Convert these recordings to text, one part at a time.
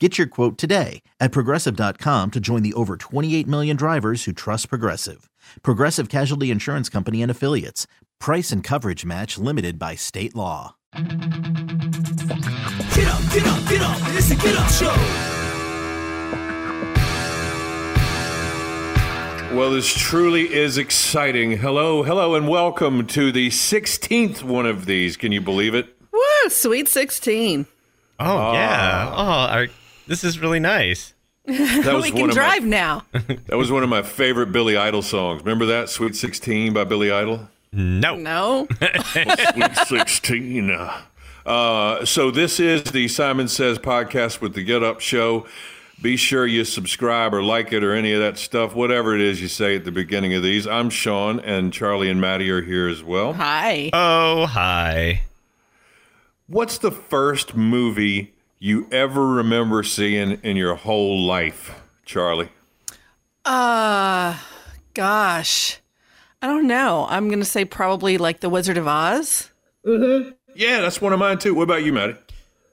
Get your quote today at progressive.com to join the over 28 million drivers who trust Progressive. Progressive Casualty Insurance Company and Affiliates. Price and coverage match limited by state law. Get up, get up, get up. It's a get up show. Well, this truly is exciting. Hello, hello, and welcome to the 16th one of these. Can you believe it? Woo, sweet 16. Oh, oh yeah. Oh, our, this is really nice. That we can drive my, now. That was one of my favorite Billy Idol songs. Remember that Sweet 16 by Billy Idol? No. No. Sweet 16. Uh, so this is the Simon Says podcast with the Get Up Show. Be sure you subscribe or like it or any of that stuff, whatever it is you say at the beginning of these. I'm Sean, and Charlie and Maddie are here as well. Hi. Oh hi. What's the first movie you ever remember seeing in your whole life, Charlie? Uh, gosh. I don't know. I'm going to say probably like The Wizard of Oz. Yeah, that's one of mine too. What about you, Maddie?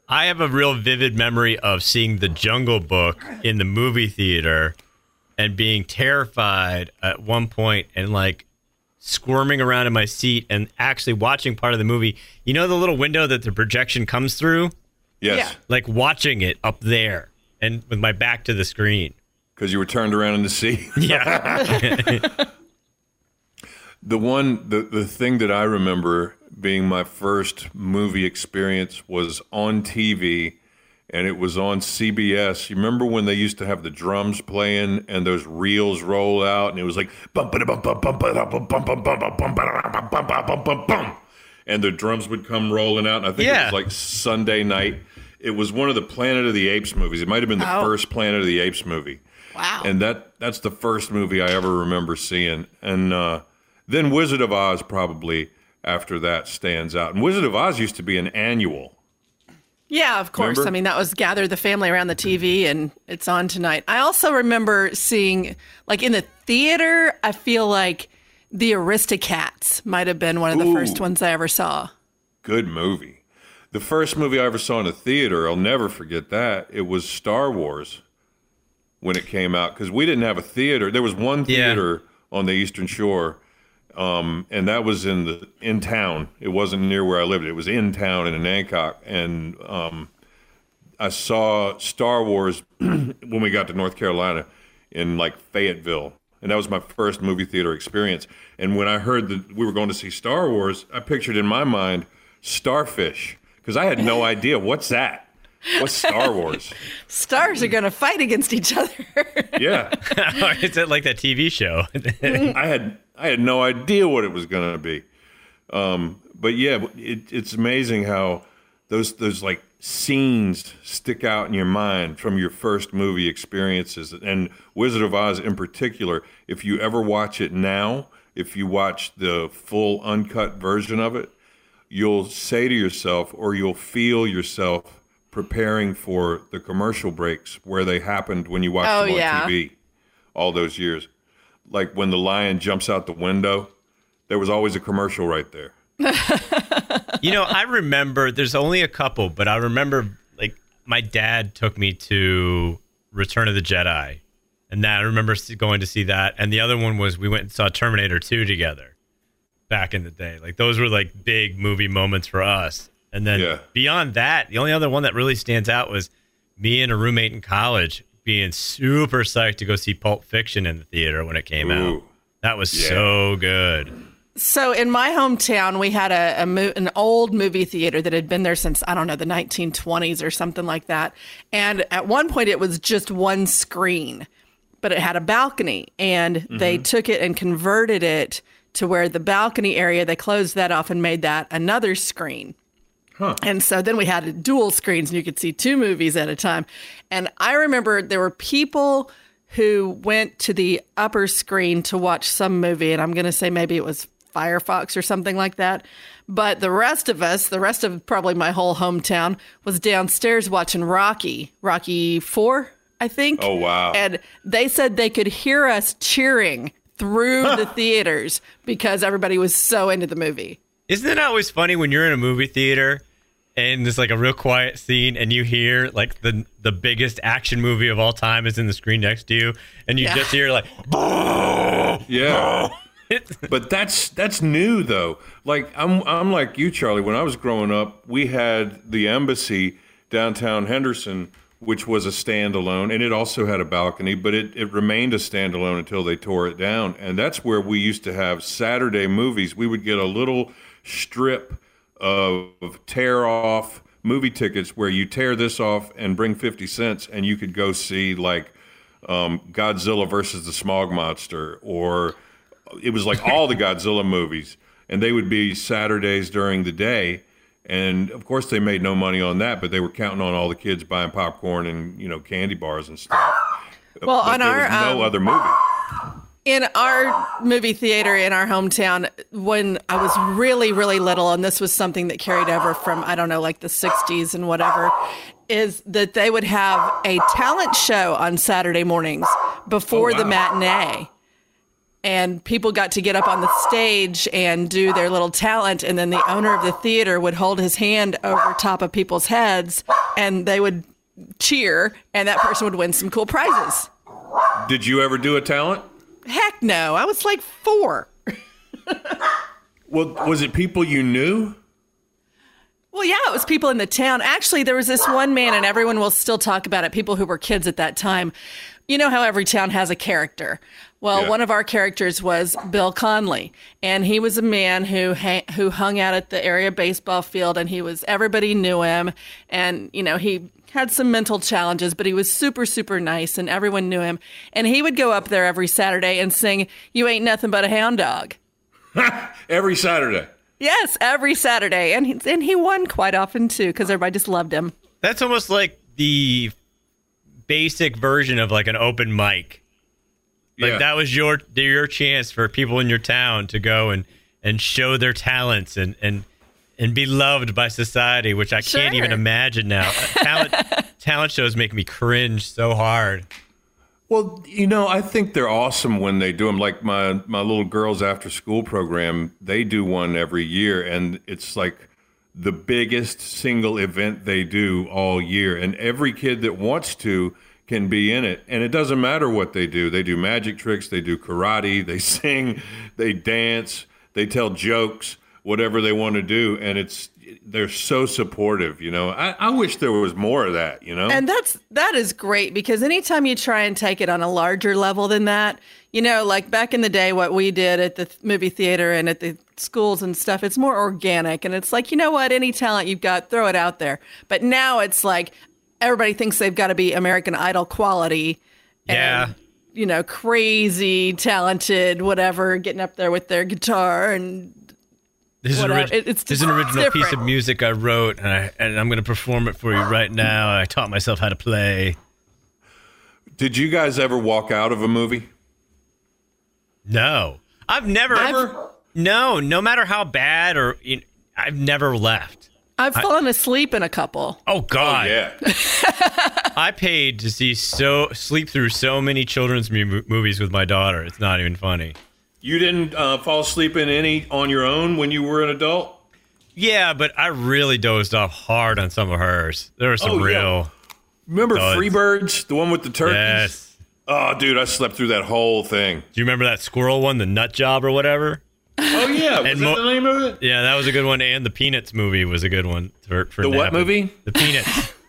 I have a real vivid memory of seeing The Jungle Book in the movie theater and being terrified at one point and like squirming around in my seat and actually watching part of the movie. You know the little window that the projection comes through? Yes, Yeah. Like watching it up there and with my back to the screen. because you were turned around in the sea. Yeah. The one, the, the thing that I remember being my first movie experience was on TV and it was on CBS. You remember when they used to have the drums playing and those reels roll out and it was like bum ba bum bum bum bum bum bum bum bum bum bum bum bum bum bum bum and the drums would come rolling out and I think it was like Sunday night. It was one of the Planet of the Apes movies. It might have been the Oh. first Planet of the Apes movie Wow. and that that's the first movie I ever remember seeing. And uh, then Wizard of Oz probably after that stands out. And Wizard of Oz used to be an annual. yeah, of course. Remember? I mean, that was gather the family around the TV and it's on tonight. I also remember seeing, like in the theater, I feel like The Aristocats might have been one of the Ooh. first ones I ever saw. Good movie. The first movie I ever saw in a theater, I'll never forget that. It was Star Wars when it came out because we didn't have a theater. There was one Yeah. theater on the Eastern Shore, um, and that was in the in town. It wasn't near where I lived. It was in town in Onancock, and um, I saw Star Wars when we got to North Carolina in like Fayetteville. And that was my first movie theater experience. And when I heard that we were going to see Star Wars, I pictured in my mind Starfish because I had no idea what's that. What's Star Wars? Stars are going to fight against each other. Yeah, it's like that TV show. I had I had no idea what it was going to be. Um, but yeah, it, it's amazing how those those like scenes stick out in your mind from your first movie experiences, and Wizard of Oz in particular. If you ever watch it now, if you watch the full uncut version of it, you'll say to yourself, or you'll feel yourself preparing for the commercial breaks where they happened when you watched Oh, them on yeah. TV all those years. Like when the lion jumps out the window, there was always a commercial right there. you know, I remember there's only a couple, but I remember like my dad took me to Return of the Jedi. And that I remember going to see that. And the other one was we went and saw Terminator 2 together back in the day. Like those were like big movie moments for us. And then Yeah. beyond that, the only other one that really stands out was me and a roommate in college being super psyched to go see Pulp Fiction in the theater when it came out. That was Yeah. so good. So in my hometown, we had a, a mo- an old movie theater that had been there since I don't know the 1920s or something like that. And at one point, it was just one screen, but it had a balcony, and they mm-hmm. took it and converted it to where the balcony area they closed that off and made that another screen. Huh. And so then we had dual screens and you could see two movies at a time. And I remember there were people who went to the upper screen to watch some movie. And I'm going to say maybe it was Firefox or something like that. But the rest of us, the rest of probably my whole hometown, was downstairs watching Rocky, Rocky 4, I think. Oh, wow. And they said they could hear us cheering through the theaters because everybody was so into the movie. Isn't it always funny when you're in a movie theater and there's like a real quiet scene and you hear like the the biggest action movie of all time is in the screen next to you and you Yeah. just hear like Yeah. but that's that's new though. Like I'm I'm like you, Charlie. When I was growing up, we had the embassy downtown Henderson, which was a standalone, and it also had a balcony, but it, it remained a standalone until they tore it down. And that's where we used to have Saturday movies. We would get a little strip of tear off movie tickets where you tear this off and bring 50 cents and you could go see like um, Godzilla versus the Smog Monster or it was like all the Godzilla movies, and they would be Saturdays during the day. And of course, they made no money on that, but they were counting on all the kids buying popcorn and you know candy bars and stuff. Well, But on our no um, other movie. in our movie theater in our hometown when I was really, really little, and this was something that carried over from, I don't know, like the 60s and whatever, is that they would have a talent show on Saturday mornings before Oh, the matinee. And people got to get up on the stage and do their little talent. And then the owner of the theater would hold his hand over top of people's heads and they would cheer, and that person would win some cool prizes. Did you ever do a talent? Heck no. I was like four. Well, was it people you knew? Well, yeah, it was people in the town. Actually, there was this one man, and everyone will still talk about it. People who were kids at that time. You know how every town has a character. Well, Yeah. one of our characters was Bill Conley, and he was a man who ha- who hung out at the area baseball field, and he was everybody knew him, and you know he had some mental challenges, but he was super super nice, and everyone knew him. And he would go up there every Saturday and sing, "You ain't nothing but a hound dog." Every Saturday. Yes, every Saturday, and he, and he won quite often too because everybody just loved him. That's almost like the basic version of like an open mic. Like Yeah. that was your your chance for people in your town to go and and show their talents and and and be loved by society, which I can't even imagine now. talent talent shows make me cringe so hard. Well, you know, I think they're awesome when they do them. Like my my little girls' after school program, they do one every year, and it's like the biggest single event they do all year. And every kid that wants to can be in it, and it doesn't matter what they do. They do magic tricks, they do karate, they sing, they dance, they tell jokes, whatever they want to do, and it's they're so supportive. You know, I, I wish there was more of that. You know, And that's that is great because anytime you try and take it on a larger level than that, you know, like back in the day, what we did at the movie theater and at the schools and stuff, it's more organic, and it's like you know what, any talent you've got, throw it out there. But now it's like everybody thinks they've got to be American Idol quality. Yeah. And, you know, crazy, talented, whatever, getting up there with their guitar and This is, an orig- It- it's this is an just original piece of music I wrote, and, I, and I'm going to perform it for you right now. I taught myself how to play. did you guys ever walk out of a movie? No, I've never. no, no matter how bad or you know, I've never left. I've fallen asleep in a couple. Oh God, yeah. I paid to see so sleep through so many children's mu- movies with my daughter. It's not even funny. You didn't uh, fall asleep in any on your own when you were an adult? Yeah, but I really dozed off hard on some of hers. There were some Oh, yeah. real. Remember Oh, it's- Freebirds, the one with the turkeys? Yes. Oh, dude, I slept through that whole thing. Do you remember that squirrel one, the nut job or whatever? Oh yeah, was And that mo- the name of it? Yeah, that was a good one. And the Peanuts movie was a good one. For, for The what napping. movie? The Peanuts.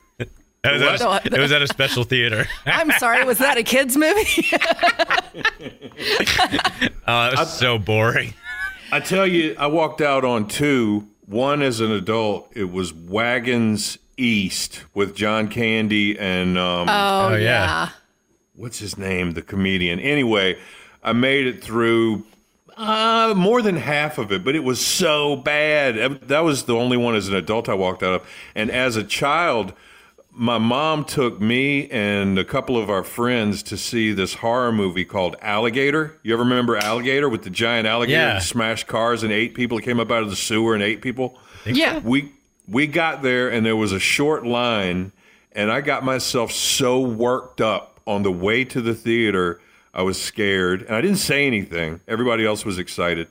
It was, at What? a, it was at a special theater. I'm sorry, was that a kids movie? Oh, it was so boring. I tell you, I walked out on two. One as an adult, it was Wagons East with John Candy and um, oh, yeah. yeah. what's his name, the comedian. Anyway, I made it through uh, more than half of it, but it was so bad. That was the only one as an adult I walked out of. And as a child, my mom took me and a couple of our friends to see this horror movie called Alligator. You ever remember Alligator with the giant alligator Yeah. that smashed cars and ate people? It came up out of the sewer and ate people. Yeah. We we got there and there was a short line and I got myself so worked up on the way to the theater. I was scared and I didn't say anything. Everybody else was excited.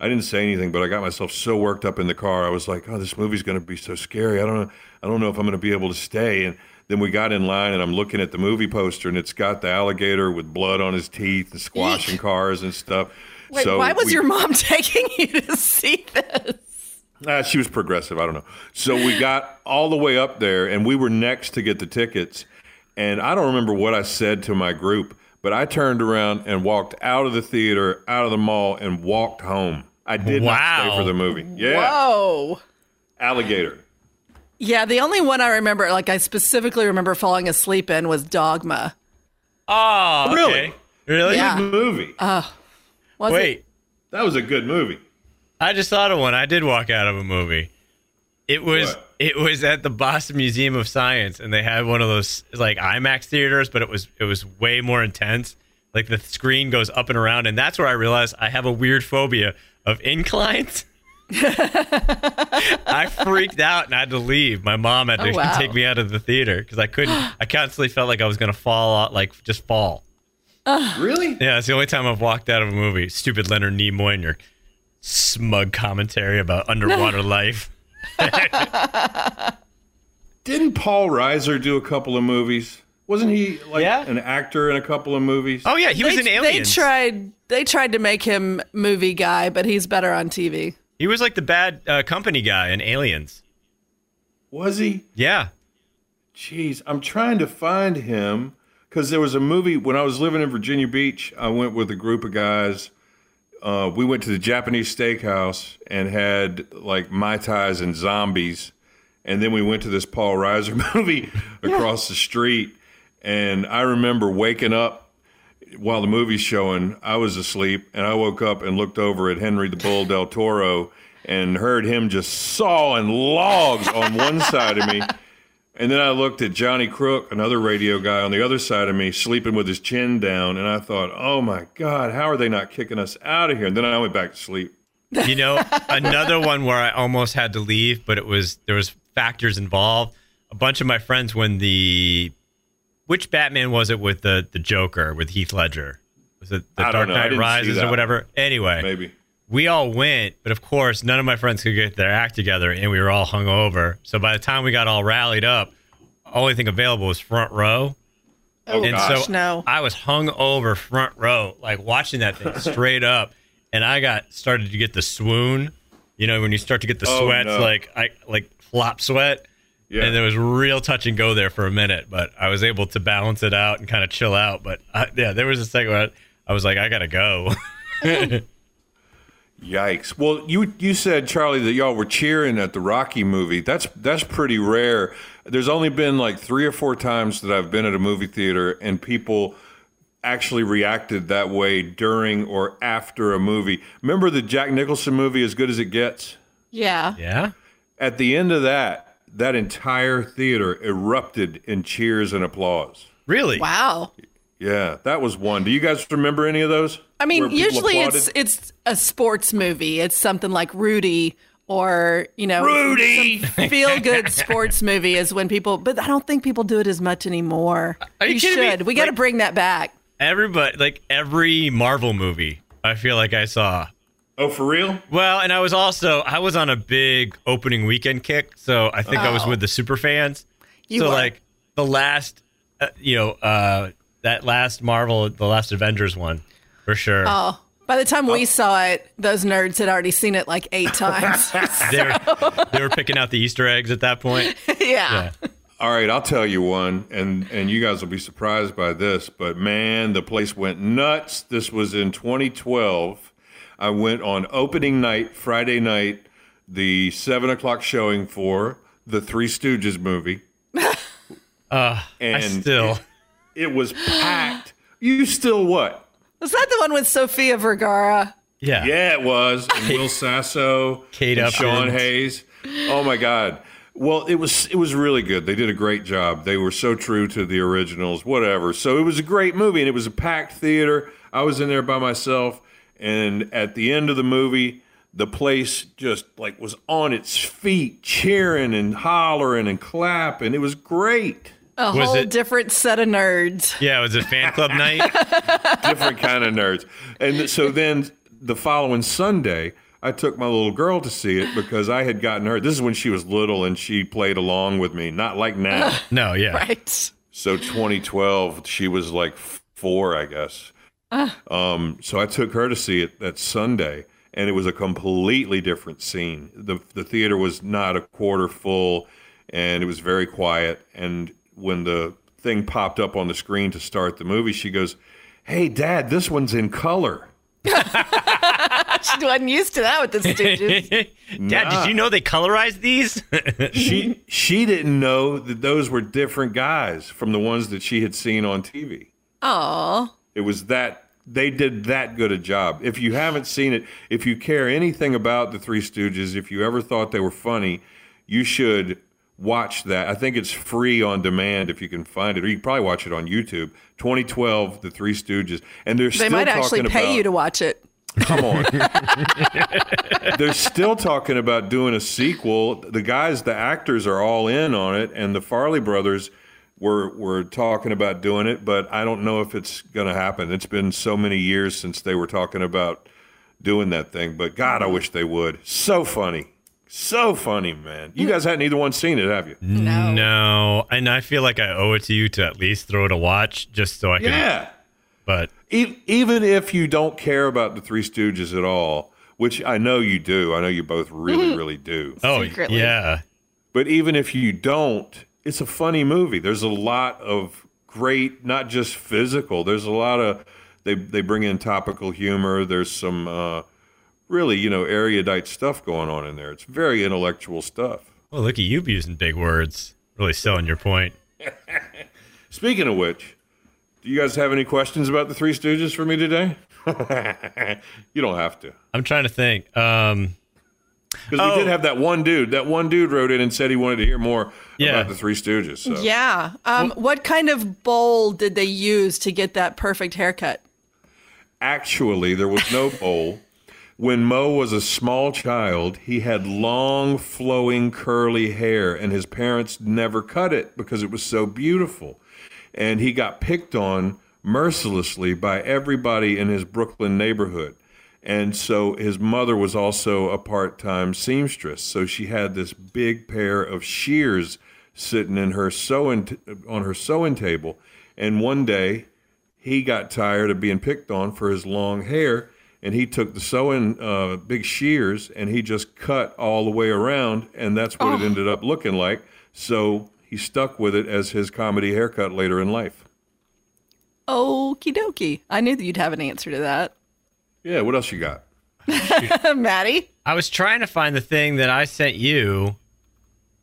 I didn't say anything, but I got myself so worked up in the car. I was like, "Oh, this movie's going to be so scary. I don't know. I don't know if I'm going to be able to stay." And then we got in line, and I'm looking at the movie poster, and it's got the alligator with blood on his teeth and squashing cars and stuff. Wait, so why was we- your mom taking you to see this? uh, she was progressive. I don't know. So we got all the way up there, and we were next to get the tickets. And I don't remember what I said to my group, but I turned around and walked out of the theater, out of the mall, and walked home. I did not Wow. stay for the movie. Yeah, Whoa. alligator. Yeah, the only one I remember, like I specifically remember falling asleep in, was Dogma. Oh, Really? okay. Really? Yeah. Good movie. Uh, was it? Wait, that was a good movie. I just thought of one. I did walk out of a movie. It was What? it was at the Boston Museum of Science, and they had one of those like IMAX theaters, but it was it was way more intense. Like the screen goes up and around, and that's where I realized I have a weird phobia of inclines. I freaked out and I had to leave. My mom had to Oh, wow. take me out of the theater because I couldn't. I constantly felt like I was gonna fall out, like just fall. Really? Yeah, it's the only time I've walked out of a movie. Stupid Leonard Nimoy and your smug commentary about underwater life. Didn't Paul Reiser do a couple of movies? Wasn't he like Yeah. an actor in a couple of movies? Oh yeah, he was they, in Aliens. They tried. They tried to make him movie guy, but he's better on TV. He was like the bad uh, company guy in Aliens. Was he? Yeah. Jeez, I'm trying to find him because there was a movie when I was living in Virginia Beach. I went with a group of guys. Uh, we went to the Japanese steakhouse and had like mai tais and zombies, and then we went to this Paul Reiser movie across the street. And I remember waking up while the movie's showing. I was asleep, and I woke up and looked over at Henry the Bull del Toro and heard him just sawing logs on one side of me. And then I looked at Johnny Crook, another radio guy on the other side of me, sleeping with his chin down, and I thought, "Oh my God, how are they not kicking us out of here?" And then I went back to sleep. You know, another one where I almost had to leave, but it was there was factors involved. A bunch of my friends when the which Batman was it with the the Joker with Heath Ledger? Was it the I Dark Knight Rises or whatever? Anyway, Maybe. We all went, but of course, none of my friends could get their act together, and we were all hungover. So by the time we got all rallied up, only thing available was front row. Oh and gosh, so no. I was hung over front row, like watching that thing straight up, and I got started to get the swoon. You know, when you start to get the Oh, sweats, no. like I like flop sweat. Yeah. And there was real touch and go there for a minute, but I was able to balance it out and kind of chill out. But I, yeah, there was a second where I was like, I gotta go. Yikes! Well, you you said Charlie that y'all were cheering at the Rocky movie. That's that's pretty rare. There's only been like three or four times that I've been at a movie theater and people actually reacted that way during or after a movie. Remember the Jack Nicholson movie, As Good as It Gets? yeah. yeah. At the end of that, that entire theater erupted in cheers and applause. Really? Wow. Yeah, that was one. Do you guys remember any of those? I mean, usually it's applauded? it's a sports movie. It's something like Rudy or you know Rudy! feel good sports movie is when people. But I don't think people do it as much anymore. Are you we kidding me? should. We got to Like- bring that back. Everybody, like every Marvel movie, I feel like I saw. Oh, for real? Well, and I was also I was on a big opening weekend kick, so I think I was Oh. with the super fans. You so were. like the last, uh, you know, uh, that last Marvel, the last Avengers one, for sure. Oh, by the time we saw it, those nerds had already seen it like eight times. They were they were picking out the Easter eggs at that point. yeah. All right, I'll tell you one, and and you guys will be surprised by this, but man, the place went nuts. This was in 2012. I went on opening night, Friday night, the seven o'clock showing for the Three Stooges movie. Uh, And I still. It, it was packed. You still what? Was that the one with Sofia Vergara? Yeah. Yeah, it was. And Will Sasso, Kate and Upton. Sean Hayes. Oh my God. Well, it was it was really good. They did a great job. They were so true to the originals, whatever. So it was a great movie, and it was a packed theater. I was in there by myself, and at the end of the movie, the place just like was on its feet, cheering and hollering and clapping. It was great. A Was whole it- different set of nerds. Yeah, it was a fan club night. different kind of nerds. And so then the following Sunday, I took my little girl to see it because I had gotten her. This is when she was little and she played along with me, not like now. No, yeah. Right. so 2012, she was like four, I guess. Um, so I took her to see it that Sunday, and it was a completely different scene. the The theater was not a quarter full, and it was very quiet. And when the thing popped up on the screen to start the movie, she goes, "Hey, Dad, this one's in color." She wasn't used to that with the Stooges. Dad, Nah. did you know they colorized these? She she didn't know that those were different guys from the ones that she had seen on TV. Aw. It was that they did that good a job. If you haven't seen it, if you care anything about the Three Stooges, if you ever thought they were funny, you should watch that. I think it's free on demand if you can find it, or you can probably watch it on YouTube. 2012, The Three Stooges, and they're They still might actually pay about, you to watch it. Come on. They're still talking about doing a sequel. The guys, the actors are all in on it, and the Farrelly brothers were were talking about doing it, but I don't know if it's going to happen. It's been so many years since they were talking about doing that thing, but God, I wish they would. So funny. So funny, man. You guys hadn't either one seen it, have you? No. no. And I feel like I owe it to you to at least throw it a watch just so I can. Yeah. But E- even if you don't care about the Three Stooges at all, which I know you do, I know you both really, really do. oh Secretly. yeah, But even if you don't, it's a funny movie. There's a lot of great, not just physical. There's a lot of they they bring in topical humor. There's some uh, really you know erudite stuff going on in there. It's very intellectual stuff. well look at you using big words, really selling your point. Speaking of which, do you guys have any questions about the Three Stooges for me today? you don't have to. I'm trying to think. Um, Because we Oh. did have that one dude. That one dude wrote in and said he wanted to hear more Yeah. about the Three Stooges. So. Yeah. Um, what kind of bowl did they use to get that perfect haircut? Actually, there was no bowl. When Moe was a small child, he had long, flowing, curly hair, and his parents never cut it because it was so beautiful. And he got picked on mercilessly by everybody in his Brooklyn neighborhood. And so his mother was also a part time seamstress. So she had this big pair of shears sitting in her sewing t- on her sewing table. And one day he got tired of being picked on for his long hair and he took the sewing uh, big shears and he just cut all the way around and that's what it ended up looking like so he stuck with it as his comedy haircut later in life Okie dokie. I knew that you'd have an answer to that. yeah what else you got Maddie? I was trying to find the thing that I sent you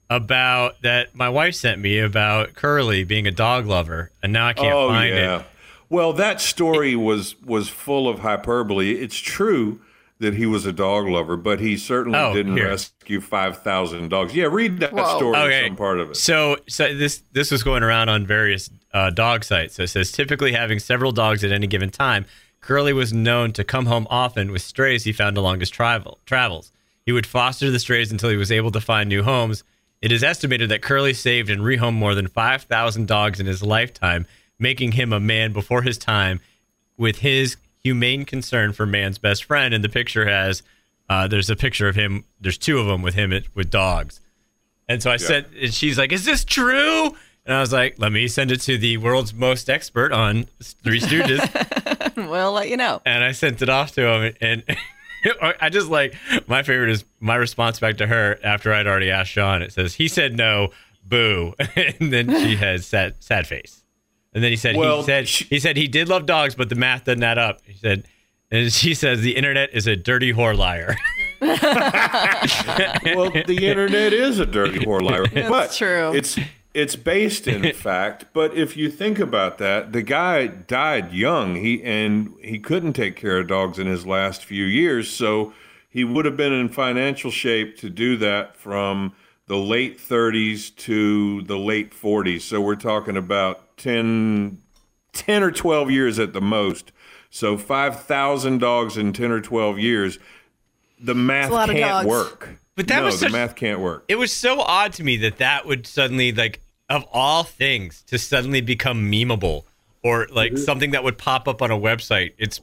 about that my wife sent me about Curly being a dog lover, and now I can't oh find yeah it. Well that story was was full of hyperbole it's true that he was a dog lover but he certainly Oh, didn't here. rescue 5000 dogs yeah read that Whoa. story Okay. some part of it So, so this this was going around on various uh, dog sites. So it says typically having several dogs at any given time. Curly was known to come home often with strays he found along his travel travels. He would foster the strays until he was able to find new homes. It is estimated that Curly saved and rehomed more than 5,000 dogs in his lifetime, making him a man before his time with his humane concern for man's best friend. And the picture has, uh, there's a picture of him, there's two of them with him with dogs. And so I said, and she's like, "Is this true?" And I was like, "Let me send it to the world's most expert on Three Stooges." We'll let you know. and I sent it off to him, and I just like my favorite is my response back to her after I'd already asked Sean. It says he said no, boo, and then she has sad sad face. And then he said Well, he said she- he said he did love dogs, but the math doesn't add up. He said, and she says the internet is a dirty whore liar. well, the internet is a dirty whore liar. but true. It's it's based in fact, but if you think about that, the guy died young. He and he couldn't take care of dogs in his last few years, so he would have been in financial shape to do that from the late 30s to the late 40s. So we're talking about 10 10 or 12 years at the most. So 5,000 dogs in 10 or 12 years. The math a lot of can't dogs. work. But that no, was the math can't work. It was so odd to me that that would suddenly like of all things to suddenly become memeable or like mm-hmm. something that would pop up on a website. It's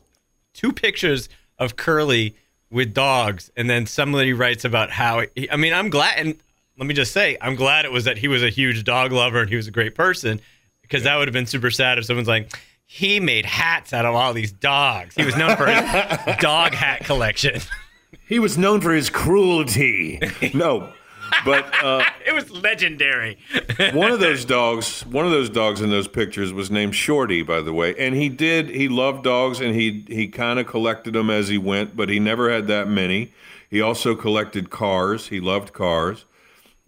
two pictures of Curly with dogs, and then somebody writes about how. He, I mean, I'm glad, and let me just say, I'm glad it was that he was a huge dog lover and he was a great person, because that would have been super sad if someone's like. He made hats out of all these dogs. He was known for his dog hat collection. He was known for his cruelty. no, but uh, it was legendary. one of those dogs, one of those dogs in those pictures was named Shorty, by the way. And he did, he loved dogs and he he kind of collected them as he went, but he never had that many. He also collected cars. He loved cars,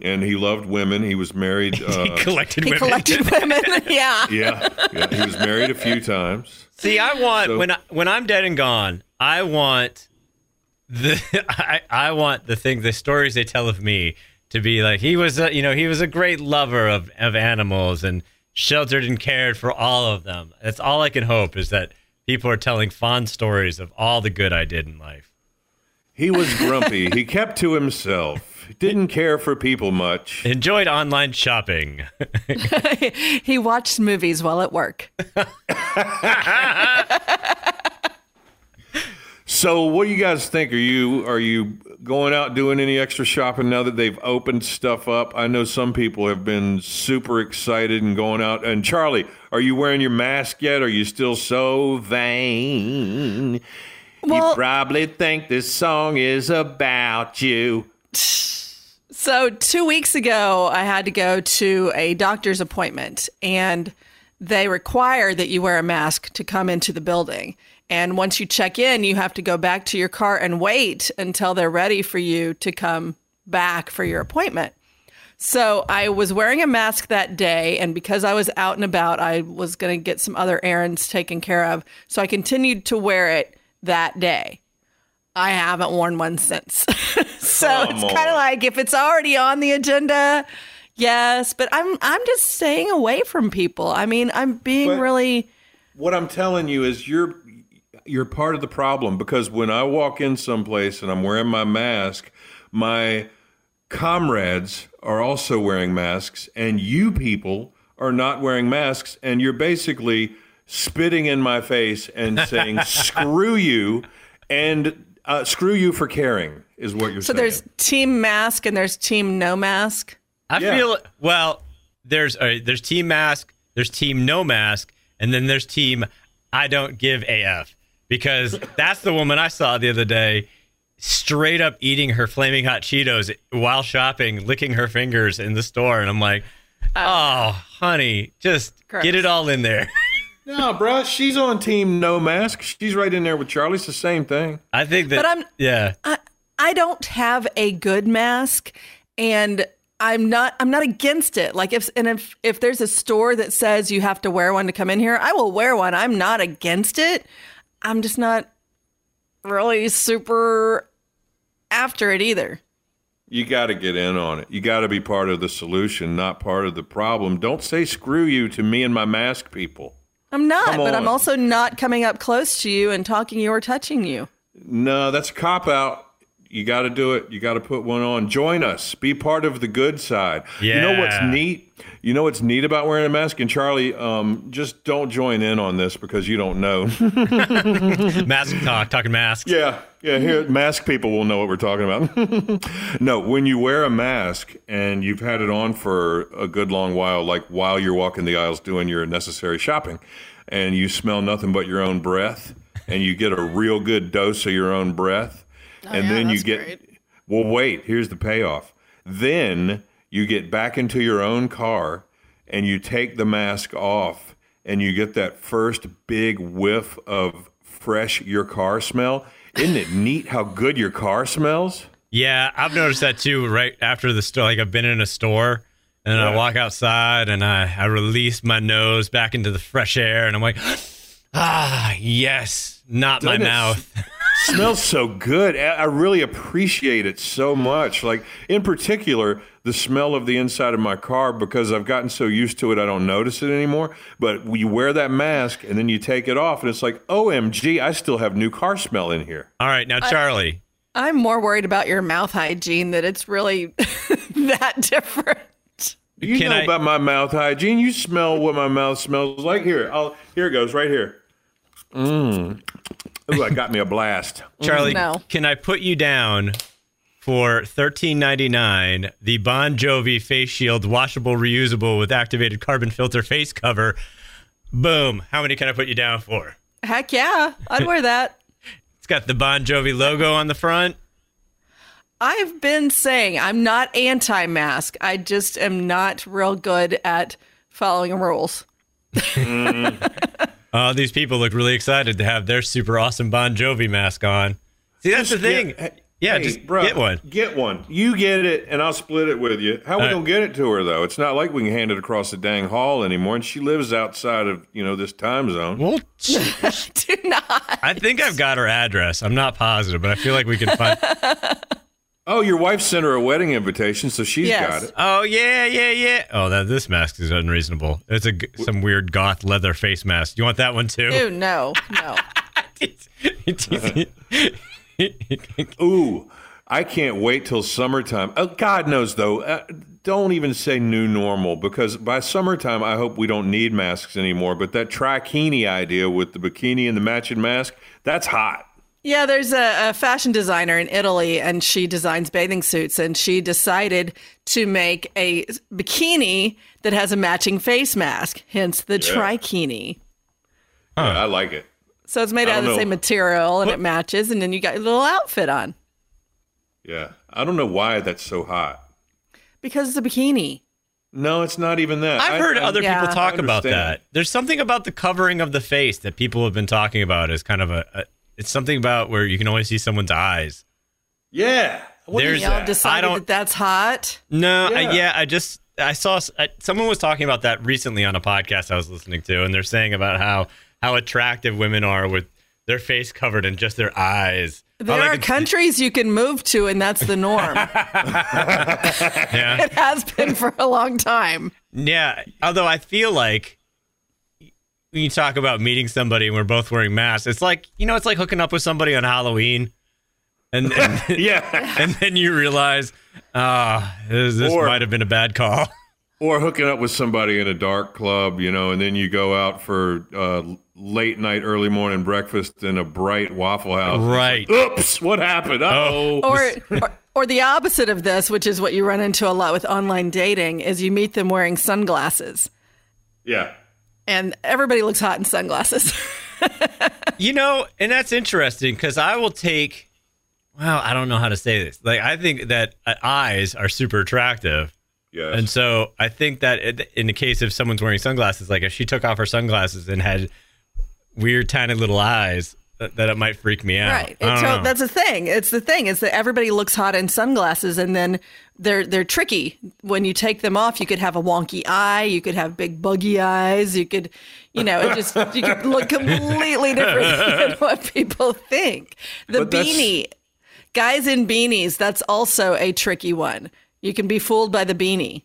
and he loved women. He was married. he Uh, collected He women. collected women. yeah. yeah, yeah, he was married a few times. See, I want So- when I, when I'm dead and gone, I want the I, I want the thing the stories they tell of me to be like he was a, you know he was a great lover of of animals and sheltered and cared for all of them. That's all I can hope is that people are telling fond stories of all the good I did in life. He was grumpy. he kept to himself. Didn't care for people much. Enjoyed online shopping. He watched movies while at work. So, what do you guys think? Are you are you going out doing any extra shopping now that they've opened stuff up? I know some people have been super excited and going out. And Charlie, are you wearing your mask yet? Are you still so vain? you probably think this song is about you. So, two weeks ago, I had to go to a doctor's appointment, and they require that you wear a mask to come into the building. And once you check in, you have to go back to your car and wait until they're ready for you to come back for your appointment. So, I was wearing a mask that day, and because I was out and about, I was going to get some other errands taken care of. So, I continued to wear it that day. I haven't worn one since. so Come it's kind of like if it's already on the agenda, yes, but I'm I'm just staying away from people. I mean, I'm being But- really What I'm telling you is you're you're part of the problem because when I walk in someplace and I'm wearing my mask, my comrades are also wearing masks and you people are not wearing masks and you're basically spitting in my face and saying screw you and uh, screw you for caring is what you're so saying. So there's team mask and there's team no mask. I Yeah. feel well. There's uh, there's team mask, there's team no mask, and then there's team I don't give AF because that's the woman I saw the other day, straight up eating her flaming hot Cheetos while shopping, licking her fingers in the store, and I'm like, oh, honey, just Gross. get it all in there. no, bruh, she's on team no mask. She's right in there with Charlie. It's the same thing. I think that. But I'm- yeah. I I don't have a good mask and I'm not I'm not against it. Like if and if if there's a store that says you have to wear one to come in here, I will wear one. I'm not against it. I'm just not really super after it either. You got to get in on it. You got to be part of the solution, not part of the problem. Don't say screw you to me and my mask people. I'm not, Come but I'm also not coming up close to you and talking you or touching you. No, that's a cop out. You got to do it. You got to put one on. Join us. Be part of the good side. You know what's neat? You know what's neat about wearing a mask? And Charlie, um, just don't join in on this because you don't know. Mask talk, talking masks. Yeah, yeah. Here, mask people will know what we're talking about. no, when you wear a mask and you've had it on for a good long while, like while you're walking the aisles doing your necessary shopping, and you smell nothing but your own breath, and you get a real good dose of your own breath, and yeah, then you get. great. Well, wait. Here's the payoff. Then you get back into your own car and you take the mask off and you get that first big whiff of fresh your car smell. Isn't it neat how good your car smells? Yeah, I've noticed that too. Right after the store, like I've been in a store, and then I walk outside and I I release my nose back into the fresh air, and I'm like, ah, yes, not my Doesn't it mouth. Smells so good. I I really appreciate it so much. Like in particular, the smell of the inside of my car because I've gotten so used to it, I don't notice it anymore. But you wear that mask and then you take it off, and it's like, OMG, I still have new car smell in here. All right, now Charlie, I'm more worried about your mouth hygiene that it's really that different. You Can know I- about my mouth hygiene. You smell what my mouth smells like. Here, I'll here it goes right here. Mmm. Ooh, I got me a blast. Charlie, No. can I put you down for thirteen ninety nine? The Bon Jovi face shield, washable, reusable with activated carbon filter face cover. Boom! How many can I put you down for? Heck yeah, I'd wear that. It's got the Bon Jovi logo on the front. I've been saying I'm not anti mask. I just am not real good at following rules. Mm. Oh, these people look really excited to have their super awesome Bon Jovi mask on. See, that's the thing. Yeah, Yeah, hey, just bro, get one. Get one. You get it, and I'll split it with you. How we All right. gonna get it to her though? It's not like we can hand it across the dang hall anymore. And she lives outside of you know this time zone. Well, Do not. I think I've got her address. I'm not positive, but I feel like we can find. Oh, your wife sent her a wedding invitation, so she's Yes. got it. Oh yeah, yeah, yeah. Oh, that this mask is unreasonable. It's a some weird goth leather face mask. You want that one too? Ew, no, no. Ooh, I can't wait till summertime. Oh, God knows though. Uh, don't even say new normal because by summertime, I hope we don't need masks anymore. But that trikini idea with the bikini and the matching mask, that's hot. Yeah, there's a, a fashion designer in Italy, and she designs bathing suits, and she decided to make a bikini that has a matching face mask, hence the trikini. Yeah, I like it. So it's made out of the don't same material, and it matches, and then you got your little outfit on Yeah, I don't know why that's so hot. because it's a bikini. No, it's not even that. I've I- heard I- other Yeah. people talk about that. There's something about the covering of the face that people have been talking about as kind of a, a it's something about where you can only see someone's eyes. Yeah. What There's- Y'all that? I decided don't- that that's hot. No, I, Yeah. yeah, I just I saw s- I, someone was talking about that recently on a podcast I was listening to, and they're saying about how how attractive women are with their face covered and just their eyes. There All I are countries you can move to, and that's the norm. yeah, it has been for a long time. yeah. Although I feel like when you talk about meeting somebody and we're both wearing masks, it's like you know, it's like hooking up with somebody on Halloween, and and, Yeah. and then you realize, ah, this, this Or- might have been a bad call. or hooking up with somebody in a dark club, you know, and then you go out for uh, late night, early morning breakfast in a bright Waffle House. Right. Oops, what happened? Oh, Or, or, or the opposite of this, which is what you run into a lot with online dating, is you meet them wearing sunglasses, yeah. And everybody looks hot in sunglasses. You know, and that's interesting because I will take. Well, I don't know how to say this. Like, I think that uh, eyes are super attractive, Yes. and so I think that in the case of someone's wearing sunglasses, like if she took off her sunglasses and had weird, tiny little eyes, that, that it might freak me out. Right. I don't It's, know. that's the thing. It's the thing is that everybody looks hot in sunglasses, and then they're they're tricky. When you take them off, you could have a wonky eye, you could have big buggy eyes, you could, you know, it just you could look completely different than what people think. The beanie, guys in beanies, that's also a tricky one. You can be fooled by the beanie.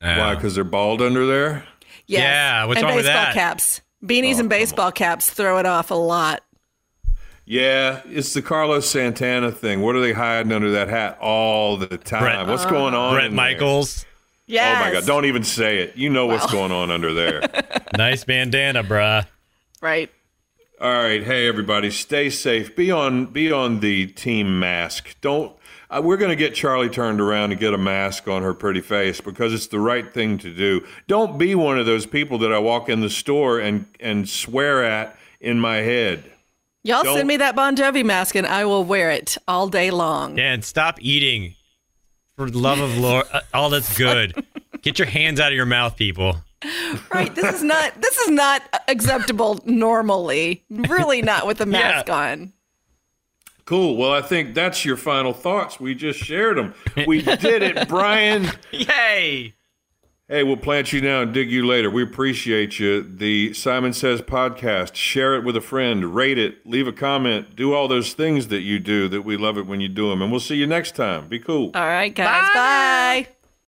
Yeah. Why? Because they're bald under there? Yes. Yeah, what's and wrong with baseball that? caps. Beanies and oh, baseball caps throw it off a lot. Yeah, it's the Carlos Santana thing. What are they hiding under that hat all the time? Bret- What's going on? Bret in? Michaels, Yes. Oh my God! Don't even say it. You know what's going on under there. nice bandana, bruh. Right. All right, hey everybody, stay safe. Be on be on the team mask. Don't. Uh, we're going to get Charlie turned around and get a mask on her pretty face because it's the right thing to do. Don't be one of those people that I walk in the store and and swear at in my head. Y'all Don't- send me that Bon Jovi mask and I will wear it all day long. Yeah, and stop eating For the love of Lord, uh, all that's good. Get your hands out of your mouth, people. Right. This is not this is not acceptable normally. Really not with a mask on. Cool. Well, I think that's your final thoughts. We just shared them. We did it, Brian. Yay! Hey, we'll plant you now and dig you later. We appreciate you. The Simon Says podcast. Share it with a friend, rate it, leave a comment, do all those things that you do that we love it when you do them. And we'll see you next time. Be cool. All right, guys. Bye.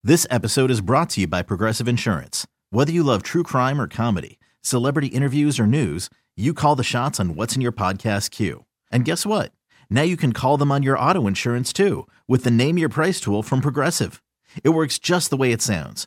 This episode is brought to you by Progressive Insurance. Whether you love true crime or comedy, celebrity interviews or news, you call the shots on what's in your podcast queue. And guess what? Now you can call them on your auto insurance too with the Name Your Price tool from Progressive. It works just the way it sounds.